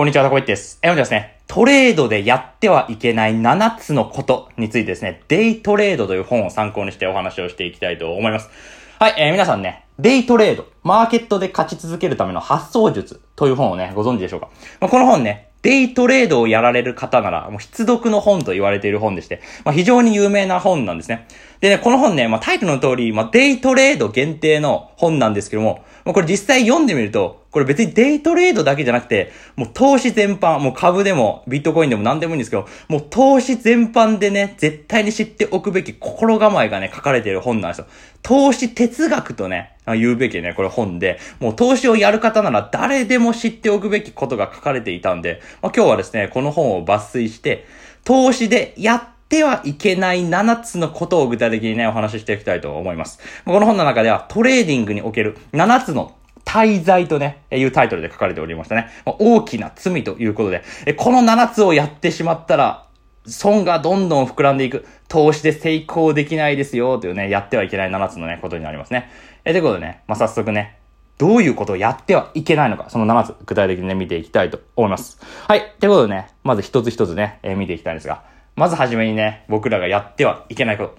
こんにちは、タコイです。え、本日ですね、トレードでやってはいけない7つのことについてですね、デイトレードという本を参考にしてお話をしていきたいと思います。はい、えー、皆さんね、デイトレード、マーケットで勝ち続けるための発想術という本をね、ご存知でしょうか？まあ、この本ね、デイトレードをやられる方なら、もう必読の本と言われている本でして、まあ、非常に有名な本なんですね。でね、この本ね、まあ、タイトルの通り、まあ、デイトレード限定の本なんですけども、まあ、これ実際読んでみると、これ別にデイトレードだけじゃなくて、もう投資全般、もう株でもビットコインでも何でもいいんですけど、もう投資全般でね、絶対に知っておくべき心構えがね、書かれている本なんですよ。投資哲学とね、言うべきね、これ本で、もう投資をやる方なら誰でも知っておくべきことが書かれていたんで、まあ、今日はですね、この本を抜粋して、投資でやってはいけない7つのことを具体的にね、お話ししていきたいと思います。この本の中ではトレーディングにおける7つの大罪とね、いうタイトルで書かれておりましたね。大きな罪ということで、この7つをやってしまったら、損がどんどん膨らんでいく。投資で成功できないですよ、というね、やってはいけない7つのね、ことになりますね。え、ということでね、まあ、早速ね、どういうことをやってはいけないのか、その7つ、具体的にね、見ていきたいと思います。はい。ということでね、まず一つ一つね、えー、見ていきたいんですが、まずはじめにね、僕らがやってはいけないこと。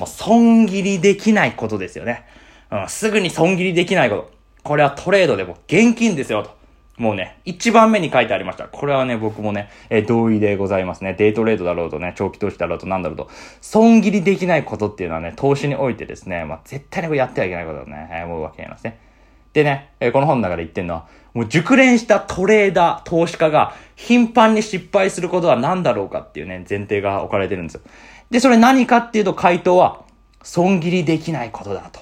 もう損切りできないことですよね。うん、すぐに損切りできないこと。これはトレードでも現金ですよと。もうね、一番目に書いてありました。これはね、僕もね、えー、同意でございますね。デイトレードだろうとね、長期投資だろうとなんだろうと、損切りできないことっていうのはね、投資においてですね、まあ、絶対にこれやってはいけないことだね、えー、思うわけなんですね。でね、えー、この本の中で言ってるのは、もう熟練したトレーダー、投資家が頻繁に失敗することは何だろうかっていうね、前提が置かれてるんですよ。で、それ何かっていうと回答は、損切りできないことだと。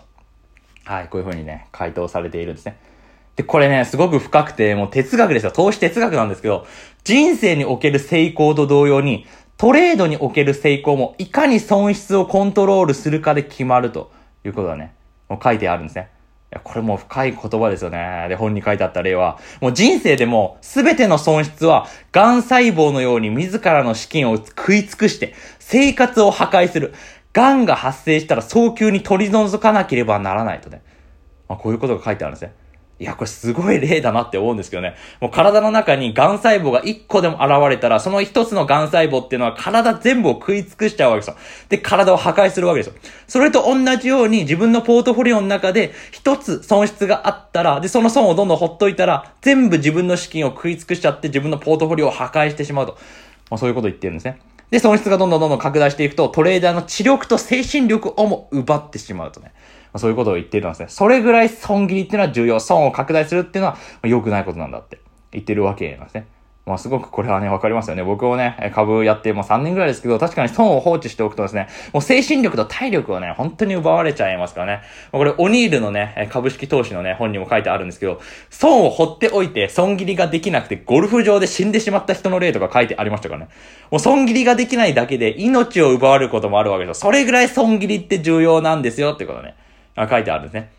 はい、こういう風にね、回答されているんですね。で、これね、すごく深くて、もう哲学ですよ。投資哲学なんですけど、人生における成功と同様に、トレードにおける成功も、いかに損失をコントロールするかで決まるということがね、もう書いてあるんですね。いや、これも深い言葉ですよね。で、本に書いてあった例は、もう人生でも全ての損失は、癌細胞のように自らの資金を食い尽くして、生活を破壊する。癌が発生したら早急に取り除かなければならないとね。まあ、こういうことが書いてあるんですね。いや、これすごい例だなって思うんですけどね。もう体の中に癌細胞が1個でも現れたら、その1つの癌細胞っていうのは体全部を食い尽くしちゃうわけですよ。で、体を破壊するわけですよ。それと同じように自分のポートフォリオの中で1つ損失があったら、で、その損をどんどんほっといたら、全部自分の資金を食い尽くしちゃって自分のポートフォリオを破壊してしまうと。まあそういうこと言ってるんですね。で、損失がどんどんどんどん拡大していくと、トレーダーの知力と精神力をも奪ってしまうとね。ま、そういうことを言っているんですね。それぐらい損切りっていうのは重要。損を拡大するっていうのは、良くないことなんだって言ってるわけなんですね。まあすごくこれはね、わかりますよね。僕もね、株やってもう3年ぐらいですけど、確かに損を放置しておくとですね、もう精神力と体力をね、本当に奪われちゃいますからね。これ、オニールのね、株式投資のね、本にも書いてあるんですけど、損を放っておいて、損切りができなくて、ゴルフ場で死んでしまった人の例とか書いてありましたからね。もう損切りができないだけで、命を奪われることもあるわけですよ。それぐらい損切りって重要なんですよってことね。書いてあるんですね。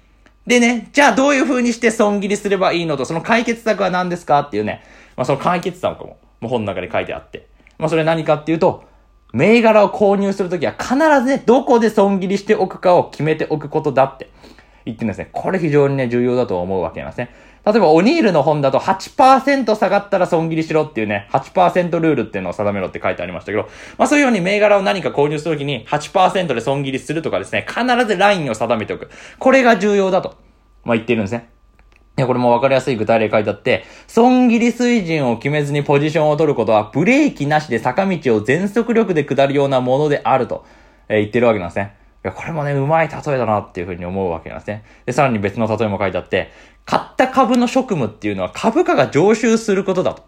でね、じゃあどういう風にして損切りすればいいのと、その解決策は何ですかっていうね、まあその解決策も、もう本の中に書いてあって。まあそれ何かっていうと、銘柄を購入するときは必ずね、どこで損切りしておくかを決めておくことだって言ってるんですね。これ非常にね、重要だと思うわけなんですね。例えば、オニールの本だと8%下がったら損切りしろっていうね、8%ルールっていうのを定めろって書いてありましたけど、まあそういうように銘柄を何か購入するときに8%で損切りするとかですね、必ずラインを定めておく。これが重要だと、まあ言ってるんですね。いや、これもわかりやすい具体例書いてあって、損切り水準を決めずにポジションを取ることは、ブレーキなしで坂道を全速力で下るようなものであると、えー、言ってるわけなんですね。いや、これもね、うまい例えだなっていうふうに思うわけなんですね。で、さらに別の例えも書いてあって、買った株の職務っていうのは株価が上昇することだと、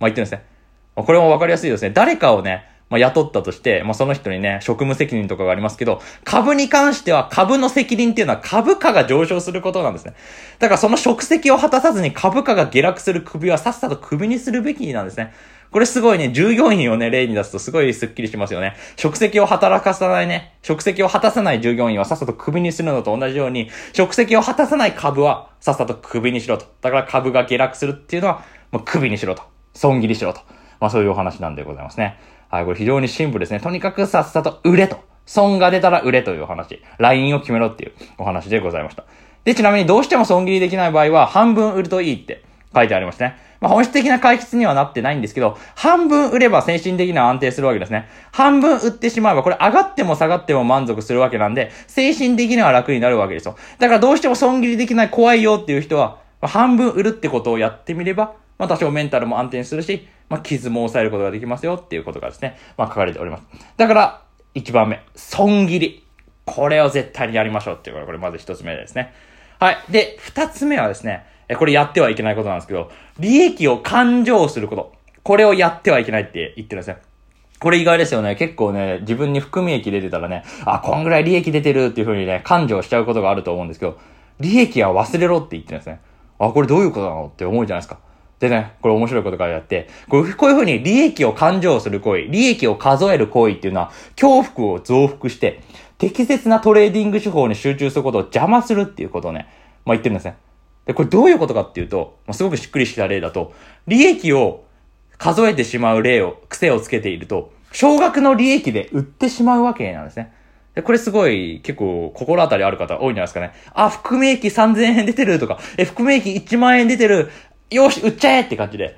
まあ、言ってるんですね。これもわかりやすいですね。誰かをね、まあ、雇ったとして、まあ、その人にね、職務責任とかがありますけど、株に関しては株の責任っていうのは株価が上昇することなんですね。だからその職責を果たさずに株価が下落する首はさっさと首にするべきなんですね。これすごいね、従業員をね、例に出すとすごいスッキリしますよね。職責を働かさないね、職責を果たさない従業員はさっさと首にするのと同じように、職責を果たさない株はさっさと首にしろと。だから株が下落するっていうのは、もう首にしろと。損切りしろと。まあそういうお話なんでございますね。はい、これ非常にシンプルですね。とにかくさっさと売れと。損が出たら売れというお話。ラインを決めろっていうお話でございました。で、ちなみにどうしても損切りできない場合は、半分売るといいって書いてありましたね。まあ、本質的な解決にはなってないんですけど、半分売れば精神的には安定するわけですね。半分売ってしまえば、これ上がっても下がっても満足するわけなんで、精神的には楽になるわけですよ。だからどうしても損切りできない怖いよっていう人は、半分売るってことをやってみれば、まあ、多少メンタルも安定するし、まあ、傷も抑えることができますよっていうことがですね、まあ、書かれております。だから、1番目、損切り。これを絶対にやりましょうっていうのが、これまず1つ目ですね。はい。で、2つ目はですね、えこれやってはいけないことなんですけど、利益を勘定すること。これをやってはいけないって言ってるんですね。これ意外ですよね。結構ね、自分に含み益出てたらね、あ、こんぐらい利益出てるっていう風にね、勘定しちゃうことがあると思うんですけど、利益は忘れろって言ってるんですね。あ、これどういうことなのって思うじゃないですか。でね、これ面白いことからやって、こういうこうに利益を勘定する行為、利益を数える行為っていうのは、恐怖を増幅して、適切なトレーディング手法に集中することを邪魔するっていうことをね、まあ言ってるんですね。で、これどういうことかっていうと、まあ、すごくしっくりした例だと、利益を数えてしまう例を、癖をつけていると、少額の利益で売ってしまうわけなんですね。で、これすごい結構心当たりある方多いんじゃないですかね。あ、含み益3000円出てるとか、え、含み益1万円出てる。よし、売っちゃえって感じで。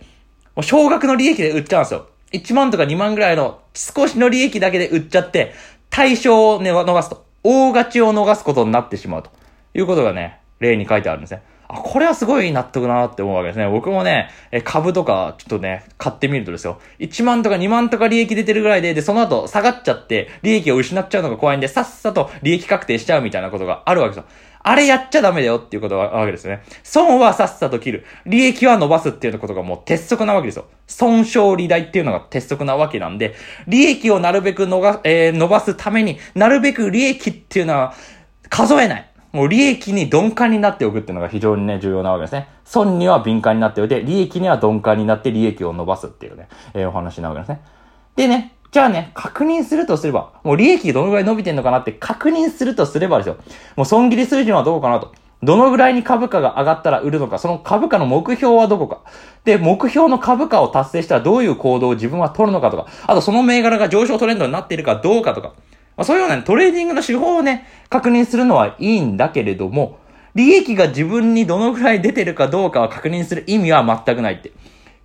もう少額の利益で売っちゃうんですよ。1万とか2万ぐらいの少しの利益だけで売っちゃって、対象を、ね、逃すと。大勝ちを逃すことになってしまうということがね、例に書いてあるんですね。あ、これはすごい納得だなって思うわけですね。僕もね、え株とかちょっとね、買ってみるとですよ。1万とか2万とか利益出てるぐらいで、で、その後下がっちゃって、利益を失っちゃうのが怖いんで、さっさと利益確定しちゃうみたいなことがあるわけですよ。あれやっちゃダメだよっていうことがわけですね。損はさっさと切る。利益は伸ばすっていうことがもう鉄則なわけですよ。損傷利大っていうのが鉄則なわけなんで、利益をなるべくのが、えー、伸ばすためになるべく利益っていうのは数えない。もう利益に鈍感になっておくっていうのが非常にね、重要なわけですね。損には敏感になっておいて、利益には鈍感になって利益を伸ばすっていうね、えー、お話なわけですね。でね、じゃあね、確認するとすれば、もう利益どのぐらい伸びてんのかなって確認するとすればですよ。もう損切り水準はどうかなと。どのぐらいに株価が上がったら売るのか、その株価の目標はどこか。で、目標の株価を達成したらどういう行動を自分は取るのかとか、あとその銘柄が上昇トレンドになっているかどうかとか、まあ、そういうような、ね、トレーディングの手法をね、確認するのはいいんだけれども、利益が自分にどのくらい出てるかどうかを確認する意味は全くないって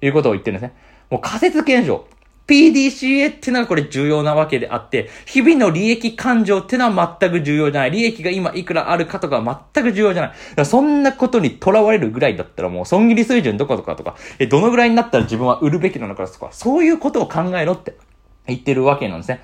いうことを言ってるんですね。もう仮説検証。PDCA っていうのがこれ重要なわけであって、日々の利益勘定っていうのは全く重要じゃない。利益が今いくらあるかとか全く重要じゃない。そんなことにとらわれるぐらいだったらもう損切り水準どことかとか、え、どのぐらいになったら自分は売るべきなのかとか、そういうことを考えろって言ってるわけなんですね。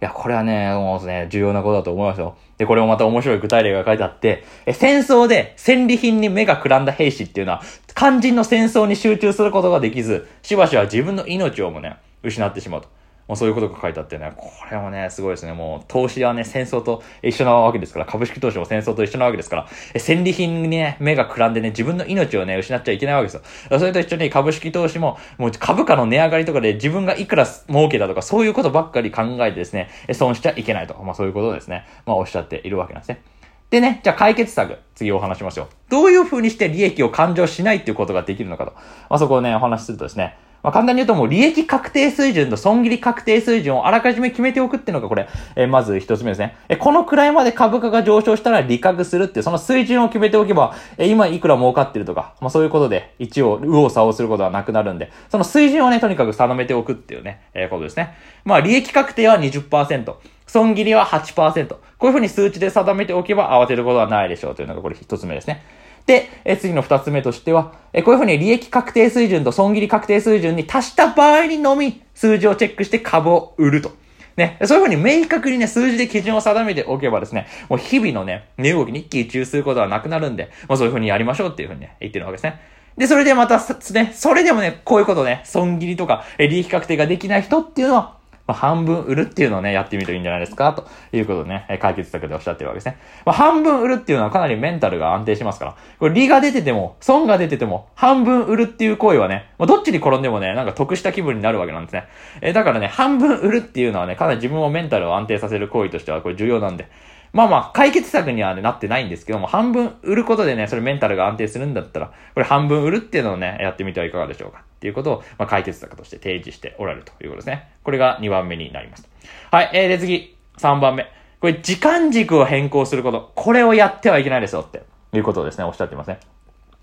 いや、これはね、もうね、重要なことだと思いますよ。で、これもまた面白い具体例が書いてあって、え戦争で戦利品に目がくらんだ兵士っていうのは、肝心の戦争に集中することができず、しばしば自分の命をもね、失ってしまうと。もうそういうことが書いてあってね、これもね、すごいですね。もう投資はね、戦争と一緒なわけですから、株式投資も戦争と一緒なわけですから、え戦利品にね、目がくらんでね、自分の命をね、失っちゃいけないわけですよ。それと一緒に株式投資も、もう株価の値上がりとかで自分がいくら儲けたとか、そういうことばっかり考えてですね、損しちゃいけないと。まあそういうことですね。まあおっしゃっているわけなんですね。でね、じゃあ解決策、次お話しますよ。どういう風にして利益を勘定しないっていうことができるのかと。まあそこをね、お話しするとですね、まあ、簡単に言うともう利益確定水準と損切り確定水準をあらかじめ決めておくっていうのがこれ、えー、まず一つ目ですね。えー、このくらいまで株価が上昇したら利確するっていう、その水準を決めておけば、えー、今いくら儲かってるとか、まあそういうことで一応、右往左往することはなくなるんで、その水準をね、とにかく定めておくっていうね、えー、ことですね。まあ利益確定は20%。損切りは8%。こういうふうに数値で定めておけば慌てることはないでしょうというのがこれ一つ目ですね。で、え次の二つ目としては、えこういうふうに利益確定水準と損切り確定水準に達した場合にのみ数字をチェックして株を売ると。ね、そういうふうに明確にね、数字で基準を定めておけばですね、もう日々のね、値動きに一喜一憂することはなくなるんで、まあそういうふうにやりましょうっていうふうにね、言ってるわけですね。で、それでまた、ね、それでもね、こういうことね、損切りとか、利益確定ができない人っていうのは、まあ、半分売るっていうのをね、やってみるといいんじゃないですか、ということでね、解決策でおっしゃってるわけですね。まあ、半分売るっていうのはかなりメンタルが安定しますから、これ利が出てても、損が出てても、半分売るっていう行為はね、まあ、どっちに転んでもね、なんか得した気分になるわけなんですね。えー、だからね、半分売るっていうのはね、かなり自分をメンタルを安定させる行為としてはこれ重要なんで、まあまあ、解決策には、ね、なってないんですけども、半分売ることでね、それメンタルが安定するんだったら、これ半分売るっていうのをね、やってみてはいかがでしょうかていうことを、まあ、解決策として提示しておられるということですね。これが2番目になります。はい、えー、で次、3番目。これ、時間軸を変更すること。これをやってはいけないですよっていうことをですね、おっしゃってますね。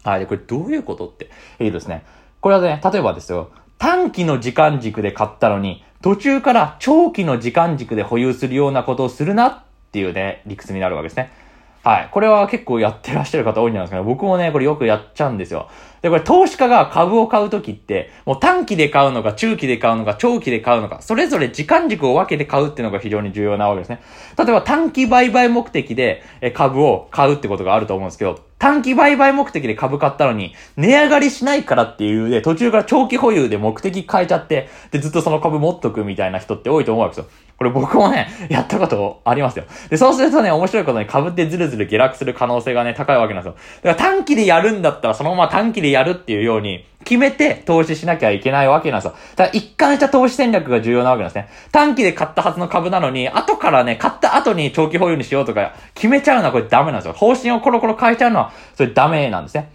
はい。で、これどういうことって言うとですね、これはね、例えばですよ、短期の時間軸で買ったのに、途中から長期の時間軸で保有するようなことをするなっていうね、理屈になるわけですね。はい。これは結構やってらっしゃる方多いんじゃないですかね。僕もね、これよくやっちゃうんですよ。で、これ投資家が株を買うときって、もう短期で買うのか、中期で買うのか、長期で買うのか、それぞれ時間軸を分けて買うっていうのが非常に重要なわけですね。例えば短期売買目的で株を買うってことがあると思うんですけど、短期売買目的で株買ったのに、値上がりしないからっていうで、途中から長期保有で目的変えちゃって、で、ずっとその株持っとくみたいな人って多いと思うわけですよ。これ僕もね、やったことありますよ。で、そうするとね、面白いことに株ってずるずる下落する可能性がね、高いわけなんですよ。だから短期でやるんだったらそのまま短期でやるっていうように、決めて投資しなきゃいけないわけなんですよ。だから一貫した投資戦略が重要なわけなんですね。短期で買ったはずの株なのに、後からね、買った後に長期保有にしようとか決めちゃうのはこれダメなんですよ。方針をコロコロ変えちゃうのは、それダメなんですね。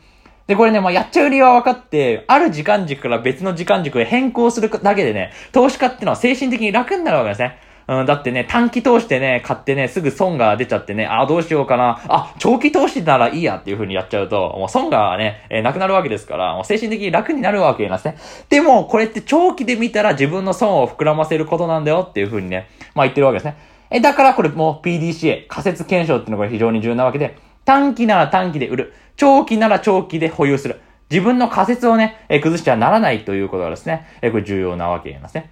で、これね、まあ、やっちゃう理由は分かって、ある時間軸から別の時間軸へ変更するだけでね、投資家っていうのは精神的に楽になるわけですね。うん、だってね、短期投資でね、買ってね、すぐ損が出ちゃってね、あ、どうしようかな。あ、長期投資ならいいやっていう風にやっちゃうと、もう損がね、えー、なくなるわけですから、もう精神的に楽になるわけなんですね。でも、これって長期で見たら自分の損を膨らませることなんだよっていう風にね、まあ言ってるわけですね。え、だからこれもう PDCA、仮説検証っていうのが非常に重要なわけで、短期なら短期で売る。長期なら長期で保有する。自分の仮説をね、え崩してはならないということがですね、えこれ重要なわけなんですね。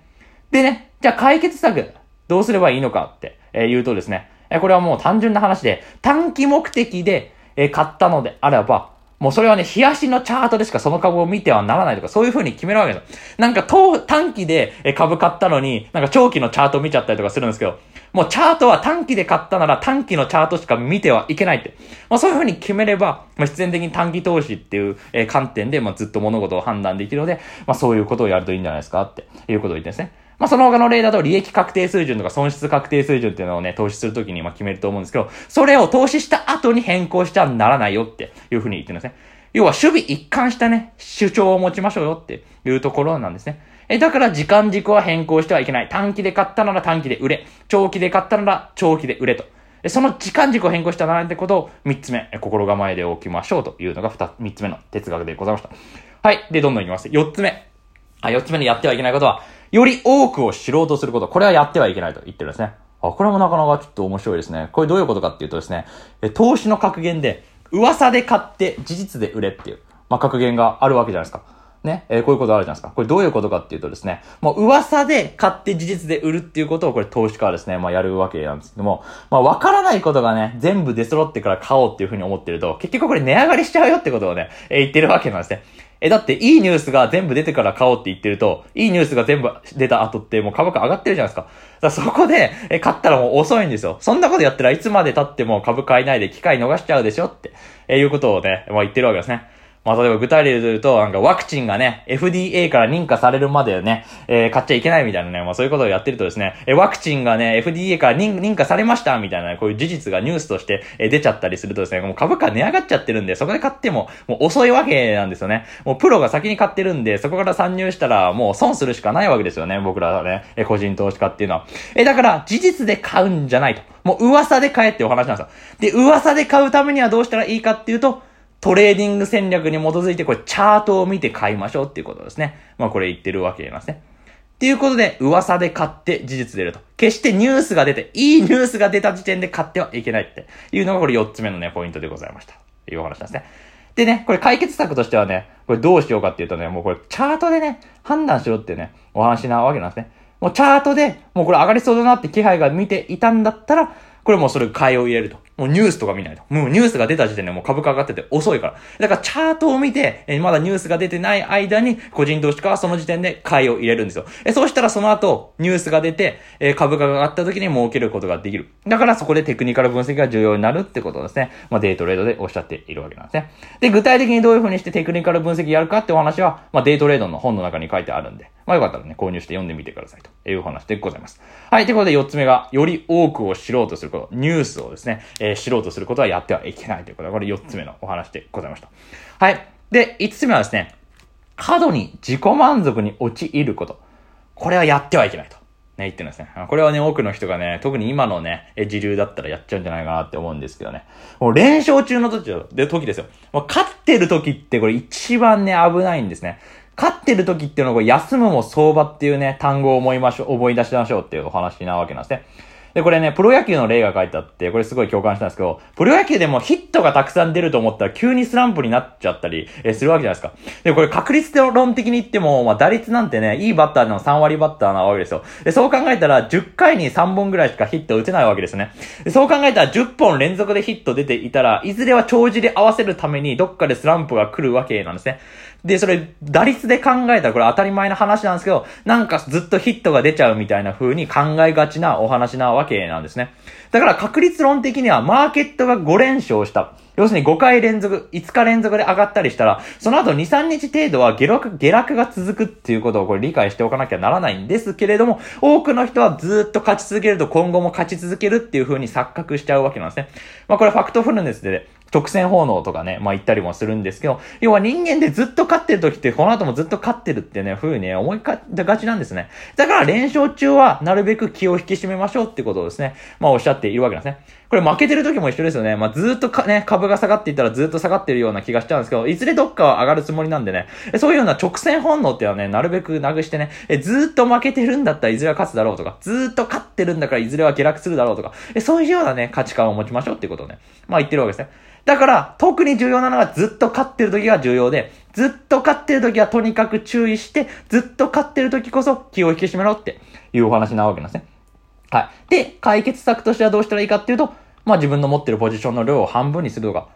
でね、じゃあ解決策。どうすればいいのかって、え言うとですね、えこれはもう単純な話で、短期目的で、え買ったのであれば、もうそれはね、冷やしのチャートでしかその株を見てはならないとか、そういう風に決めるわけですよ。なんか、短期で株買ったのに、なんか長期のチャート見ちゃったりとかするんですけど、もうチャートは短期で買ったなら短期のチャートしか見てはいけないって。まあそういう風に決めれば、まあ必然的に短期投資っていう、観点で、まあずっと物事を判断できるので、まあそういうことをやるといいんじゃないですかっていうことを言ってですね。まあ、その他の例だと利益確定水準とか損失確定水準っていうのをね、投資するときにま決めると思うんですけど、それを投資した後に変更してはならないよっていうふうに言ってるんですね。要は守備一貫したね、主張を持ちましょうよっていうところなんですね。え、だから時間軸は変更してはいけない。短期で買ったなら短期で売れ。長期で買ったなら長期で売れと。その時間軸を変更してはならってことを3つ目、心構えでおきましょうというのが2、3つ目の哲学でございました。はい。で、どんどんいきます。4つ目。あ、4つ目にやってはいけないことは、より多くを知ろうとすること。これはやってはいけないと言ってるんですね。あ、これもなかなかちょっと面白いですね。これどういうことかっていうとですね、え投資の格言で、噂で買って事実で売れっていう、まあ、格言があるわけじゃないですか。ね、えー、こういうことあるじゃないですか。これどういうことかっていうとですね、もう噂で買って事実で売るっていうことをこれ投資家はですね、まあやるわけなんですけども、まあわからないことがね、全部出揃ってから買おうっていうふうに思ってると、結局これ値上がりしちゃうよってことをね、えー、言ってるわけなんですね。え、だっていいニュースが全部出てから買おうって言ってると、いいニュースが全部出た後ってもう株価上がってるじゃないですか。だかそこで、え、買ったらもう遅いんですよ。そんなことやったらいつまで経っても株買えないで機会逃しちゃうでしょって、えいうことをね、まあ言ってるわけですね。まあ、例えば具体例で言うと、なんかワクチンがね、FDA から認可されるまでね、えー、買っちゃいけないみたいなね、まあそういうことをやってるとですね、えワクチンがね、FDA から認可されましたみたいな、ね、こういう事実がニュースとして、え出ちゃったりするとですね、もう株価値上がっちゃってるんで、そこで買っても、もう遅いわけなんですよね。もうプロが先に買ってるんで、そこから参入したら、もう損するしかないわけですよね、僕らはね、え個人投資家っていうのは。えだから、事実で買うんじゃないと。もう噂で買えってお話なんですよ。で、噂で買うためにはどうしたらいいかっていうと、トレーディング戦略に基づいて、これチャートを見て買いましょうっていうことですね。まあこれ言ってるわけなんですね。っていうことで、噂で買って事実で売ると。決してニュースが出て、いいニュースが出た時点で買ってはいけないっていうのがこれ4つ目のね、ポイントでございました。というお話なんですね。でね、これ解決策としてはね、これどうしようかっていうとね、もうこれチャートでね、判断しろってね、お話なわけなんですね。もうチャートで、もうこれ上がりそうだなって気配が見ていたんだったら、これもうそれ買いを入れると。もうニュースとか見ないと。もうニュースが出た時点でもう株価上がってて遅いから。だからチャートを見て、えまだニュースが出てない間に、個人投資家はその時点で買いを入れるんですよ。えそうしたらその後、ニュースが出て、え株価が上がった時に儲けることができる。だからそこでテクニカル分析が重要になるってことですね。まあデイトレードでおっしゃっているわけなんですね。で、具体的にどういう風にしてテクニカル分析やるかってお話は、まあデイトレードの本の中に書いてあるんで、まあよかったらね、購入して読んでみてくださいというお話でございます。はい、ということで4つ目が、より多くを知ろうとすること、ニュースをですね、えー、知ろうとすることはやってはいけないということで、これ4つ目のお話でございました。はい。で、5つ目はですね、過度に自己満足に陥ること。これはやってはいけないとね言ってるんですね。これはね、多くの人がね、特に今のね、時流だったらやっちゃうんじゃないかなって思うんですけどね。もう連勝中の時で時ですよ。勝ってる時ってこれ一番ね、危ないんですね。勝ってる時っていうのは休むも相場っていうね、単語を思いましょう、思い出しましょうっていうお話なわけなんですね。で、これね、プロ野球の例が書いてあって、これすごい共感したんですけど、プロ野球でもヒットがたくさん出ると思ったら急にスランプになっちゃったり、えするわけじゃないですか。で、これ確率論的に言っても、まあ打率なんてね、いいバッターの3割バッターなわけですよ。で、そう考えたら10回に3本ぐらいしかヒット打てないわけですね。で、そう考えたら10本連続でヒット出ていたら、いずれは帳尻合わせるためにどっかでスランプが来るわけなんですね。で、それ、打率で考えたらこれ当たり前の話なんですけど、なんかずっとヒットが出ちゃうみたいな風に考えがちなお話なわけなんですね。だから確率論的にはマーケットが5連勝した。要するに5回連続、5日連続で上がったりしたら、その後2、3日程度は下落、下落が続くっていうことをこれ理解しておかなきゃならないんですけれども、多くの人はずっと勝ち続けると今後も勝ち続けるっていう風に錯覚しちゃうわけなんですね。まあこれファクトフルネスで、直線奉納とかね、まあ言ったりもするんですけど、要は人間でずっと勝ってる時って、この後もずっと勝ってるってね、風にね、思いかがちなんですね。だから連勝中は、なるべく気を引き締めましょうってことをですね、まあおっしゃっているわけなんですね。これ負けてる時も一緒ですよね。まあずっとかね、株が下がっていったらずっと下がってるような気がしちゃうんですけど、いずれどっかは上がるつもりなんでね、そういうような直線本能っていうのはね、なるべくなくしてね、えずっと負けてるんだったらいずれは勝つだろうとか、ずっと勝ってるんだからいずれは下落するだろうとか、えそういうようなね、価値観を持ちましょうっていうことをね、まあ言ってるわけですね。だから、特に重要なのはずっと勝ってる時が重要で、ずっと勝ってる時はとにかく注意して、ずっと勝ってる時こそ気を引き締めろっていうお話なわけなんですね。はい。で、解決策としてはどうしたらいいかっていうと、まあ自分の持ってるポジションの量を半分にするとか、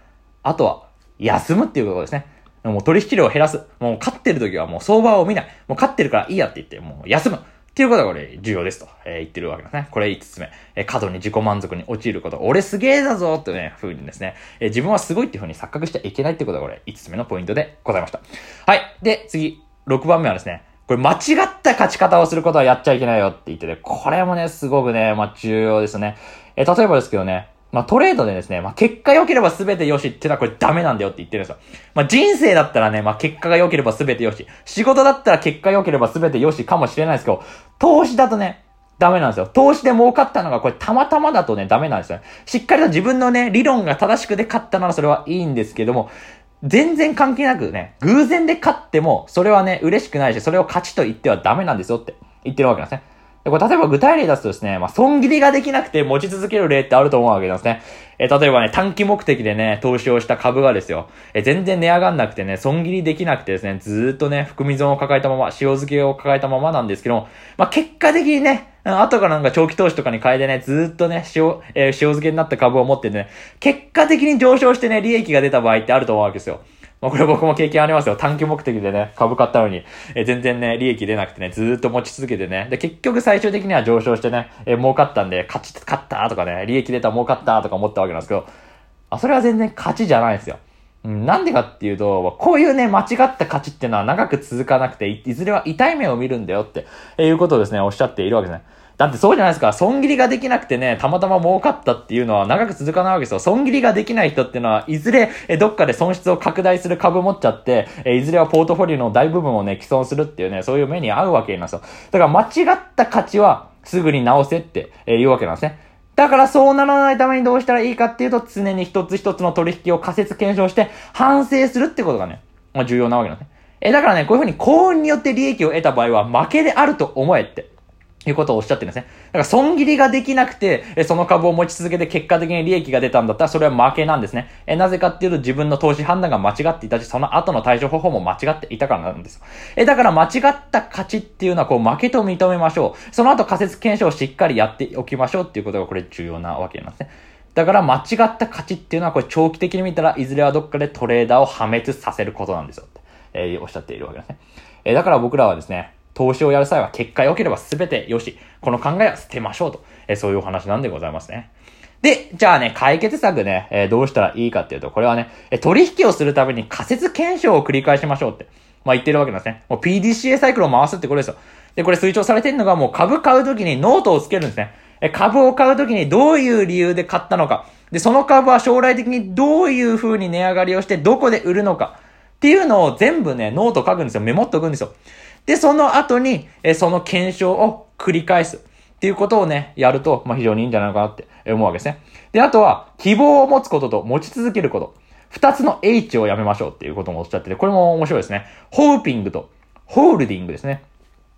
あとは、休むっていうことですね。もう取引量を減らす。もう勝ってる時はもう相場を見ない。もう勝ってるからいいやって言って、もう休む。っていうことがこれ重要ですと、えー、言ってるわけですね。これ5つ目。えー、過度に自己満足に陥ること。俺すげえだぞってね、風にですね、えー、自分はすごいっていう風に錯覚しちゃいけないってことがこれ5つ目のポイントでございました。はい。で、次、6番目はですね、これ間違った勝ち方をすることはやっちゃいけないよって言ってて、これもね、すごくね、まあ、重要ですね。え例えばですけどね、まあ、トレードでですね、まあ、結果良ければ全て良しってのはこれダメなんだよって言ってるんですよ。まあ、人生だったらね、まあ、結果が良ければ全て良し。仕事だったら結果良ければ全て良しかもしれないですけど、投資だとね、ダメなんですよ。投資で儲かったのがこれたまたまだとね、ダメなんですよ。しっかりと自分のね、理論が正しくで勝ったならそれはいいんですけども、全然関係なくね、偶然で勝っても、それはね、嬉しくないし、それを勝ちと言ってはダメなんですよって言ってるわけなんですね。でこれ例えば具体例出すとですね、まあ、損切りができなくて持ち続ける例ってあると思うわけなんですね。え例えばね、短期目的でね、投資をした株がですよ、え全然値上がんなくてね、損切りできなくてですね、ずーっとね、含み損を抱えたまま、塩漬けを抱えたままなんですけどまあ、結果的にね、後からなんか長期投資とかに変えてね、ずっとね、塩、えー、塩漬けになった株を持ってね、結果的に上昇してね、利益が出た場合ってあると思うわけですよ。まあ、これ僕も経験ありますよ。短期目的でね、株買ったのに、え全然ね、利益出なくてね、ずーっと持ち続けてね。で、結局最終的には上昇してね、え儲かったんで、勝ち、勝ったとかね、利益出た儲かったとか思ったわけなんですけど、あ、それは全然勝ちじゃないんですよ。うん、なんでかっていうと、こういうね、間違った勝ちっていうのは長く続かなくてい、いずれは痛い目を見るんだよって、えいうことをですね、おっしゃっているわけですね。だってそうじゃないですか。損切りができなくてね、たまたま儲かったっていうのは長く続かないわけですよ。損切りができない人っていうのは、いずれ、え、どっかで損失を拡大する株持っちゃって、え、いずれはポートフォリオの大部分をね、既存するっていうね、そういう目に合うわけなんですよ。だから間違った価値は、すぐに直せって、え言うわけなんですね。だからそうならないためにどうしたらいいかっていうと、常に一つ一つの取引を仮説検証して反省するってことがね、ま、重要なわけなんですね。え、だからね、こういうふうに幸運によって利益を得た場合は負けであると思えって。いうことをおっしゃってるんですね。だから損切りができなくて、その株を持ち続けて結果的に利益が出たんだったら、それは負けなんですね。えなぜかっていうと自分の投資判断が間違っていたし、その後の対処方法も間違っていたからなんですよ。えだから間違った勝ちっていうのはこう負けと認めましょう。その後仮説検証をしっかりやっておきましょうっていうことがこれ重要なわけなんですね。だから間違った勝ちっていうのはこれ長期的に見たらいずれはどっかでトレーダーを破滅させることなんですよって、えー、おっしゃっているわけですね。えだから僕らはですね、投資をやる際は結果良ければ全て良し。この考えは捨てましょうと。えそういうお話なんでございますね。で、じゃあね、解決策ね、え、どうしたらいいかっていうと、これはね、え取引をするために仮説検証を繰り返しましょうって、まあ言ってるわけなんですね。もう PDCA サイクルを回すってこれですよ。で、これ推奨されてるのがもう株買うときにノートをつけるんですね。え株を買うときにどういう理由で買ったのか。で、その株は将来的にどういう風に値上がりをしてどこで売るのか。っていうのを全部ね、ノート書くんですよ。メモっとくんですよ。で、その後に、えその検証を繰り返す。っていうことをね、やると、まあ、非常にいいんじゃないかなって思うわけですね。で、あとは、希望を持つことと持ち続けること。二つの H をやめましょうっていうこともおっしゃってて、これも面白いですね。ホーピングとホールディングですね。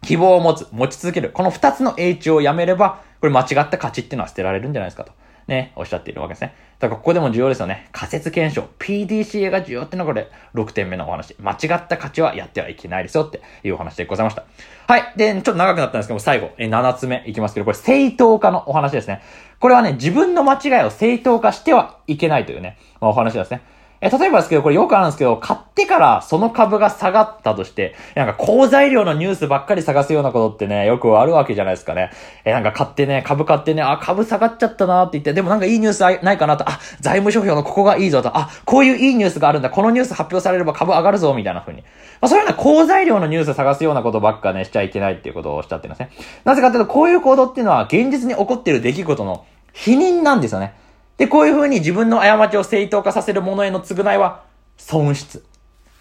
希望を持つ、持ち続ける。この二つの H をやめれば、これ間違った価値っていうのは捨てられるんじゃないですかと。ね、おっしゃっているわけですね。だからここでも重要ですよね。仮説検証。PDCA が重要ってのがこれ、6点目のお話。間違った価値はやってはいけないですよっていうお話でございました。はい。で、ちょっと長くなったんですけども、最後、え7つ目いきますけど、これ正当化のお話ですね。これはね、自分の間違いを正当化してはいけないというね、まあ、お話ですね。え、例えばですけど、これよくあるんですけど、買ってからその株が下がったとして、なんか高材料のニュースばっかり探すようなことってね、よくあるわけじゃないですかね。え、なんか買ってね、株買ってね、あ、株下がっちゃったなって言って、でもなんかいいニュースないかなと、あ、財務諸表のここがいいぞと、あ、こういういいニュースがあるんだ、このニュース発表されれば株上がるぞ、みたいな風に。まあ、そういうような高材料のニュース探すようなことばっかね、しちゃいけないっていうことをおっしゃってるんですね。なぜかというと、こういう行動っていうのは、現実に起こっている出来事の否認なんですよね。で、こういう風に自分の過ちを正当化させるものへの償いは、損失。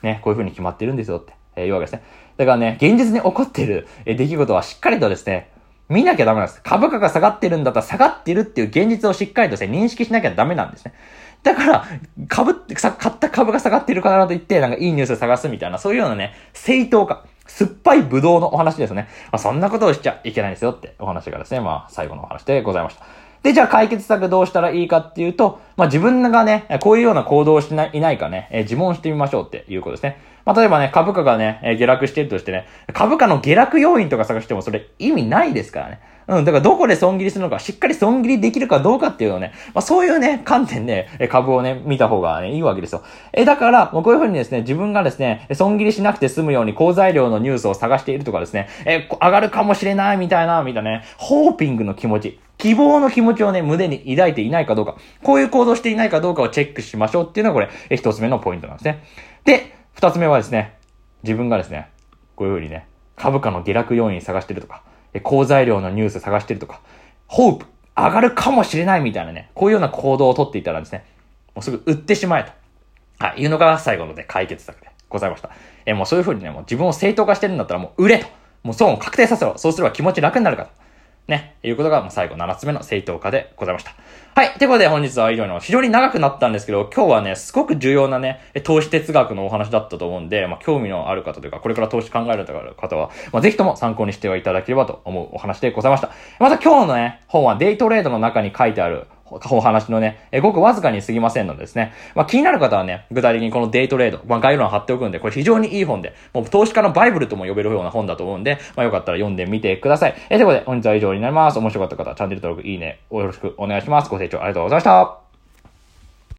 ね、こういう風に決まってるんですよって、えー、いうわけですね。だからね、現実に起こっている出来事はしっかりとですね、見なきゃダメなんです。株価が下がってるんだったら下がってるっていう現実をしっかりとして認識しなきゃダメなんですね。だから、株って、買った株が下がってるからといって、なんかいいニュース探すみたいな、そういうようなね、正当化。酸っぱいブドウのお話ですね。まあ、そんなことをしちゃいけないですよってお話がですね、まあ、最後のお話でございました。で、じゃあ解決策どうしたらいいかっていうと、まあ、自分がね、こういうような行動をしてないないかね、えー、自問してみましょうっていうことですね。まあ、例えばね、株価がね、えー、下落してるとしてね、株価の下落要因とか探してもそれ意味ないですからね。うん、だからどこで損切りするのか、しっかり損切りできるかどうかっていうのをね、まあそういうね、観点で、ね、株をね、見た方が、ね、いいわけですよ。え、だから、もうこういうふうにですね、自分がですね、損切りしなくて済むように好材料のニュースを探しているとかですね、え、上がるかもしれないみたいな、みたいなね、ホーピングの気持ち。希望の気持ちをね、胸に抱いていないかどうか、こういう行動していないかどうかをチェックしましょうっていうのがこれ、え、一つ目のポイントなんですね。で、二つ目はですね、自分がですね、こういうふうにね、株価の下落要因探してるとか、好材料のニュース探してるとか、ホープ、上がるかもしれないみたいなね、こういうような行動をとっていたらですね、もうすぐ売ってしまえと。はい、いうのが最後のね、解決策でございました。え、もうそういう風にね、もう自分を正当化してるんだったらもう売れと。もう損を確定させろ。そうすれば気持ち楽になるから。ね、いうことが、最後7つ目の正当化でございました。はい。ということで本日は以上の非常に長くなったんですけど、今日はね、すごく重要なね、投資哲学のお話だったと思うんで、まあ、興味のある方というか、これから投資考えられた方は、まあ、ぜひとも参考にしてはいただければと思うお話でございました。また今日のね、本はデイトレードの中に書いてある、お話のね、えごくわずかに過ぎませんのでですね、まあ、気になる方はね、具体的にこのデイトレード、まあ、概要欄貼っておくんで、これ非常にいい本で、もう投資家のバイブルとも呼べるような本だと思うんで、まあ、よかったら読んでみてください。えということで、本日は以上になります。面白かった方はチャンネル登録、いいね、よろしくお願いします。ご清聴ありがとうございました。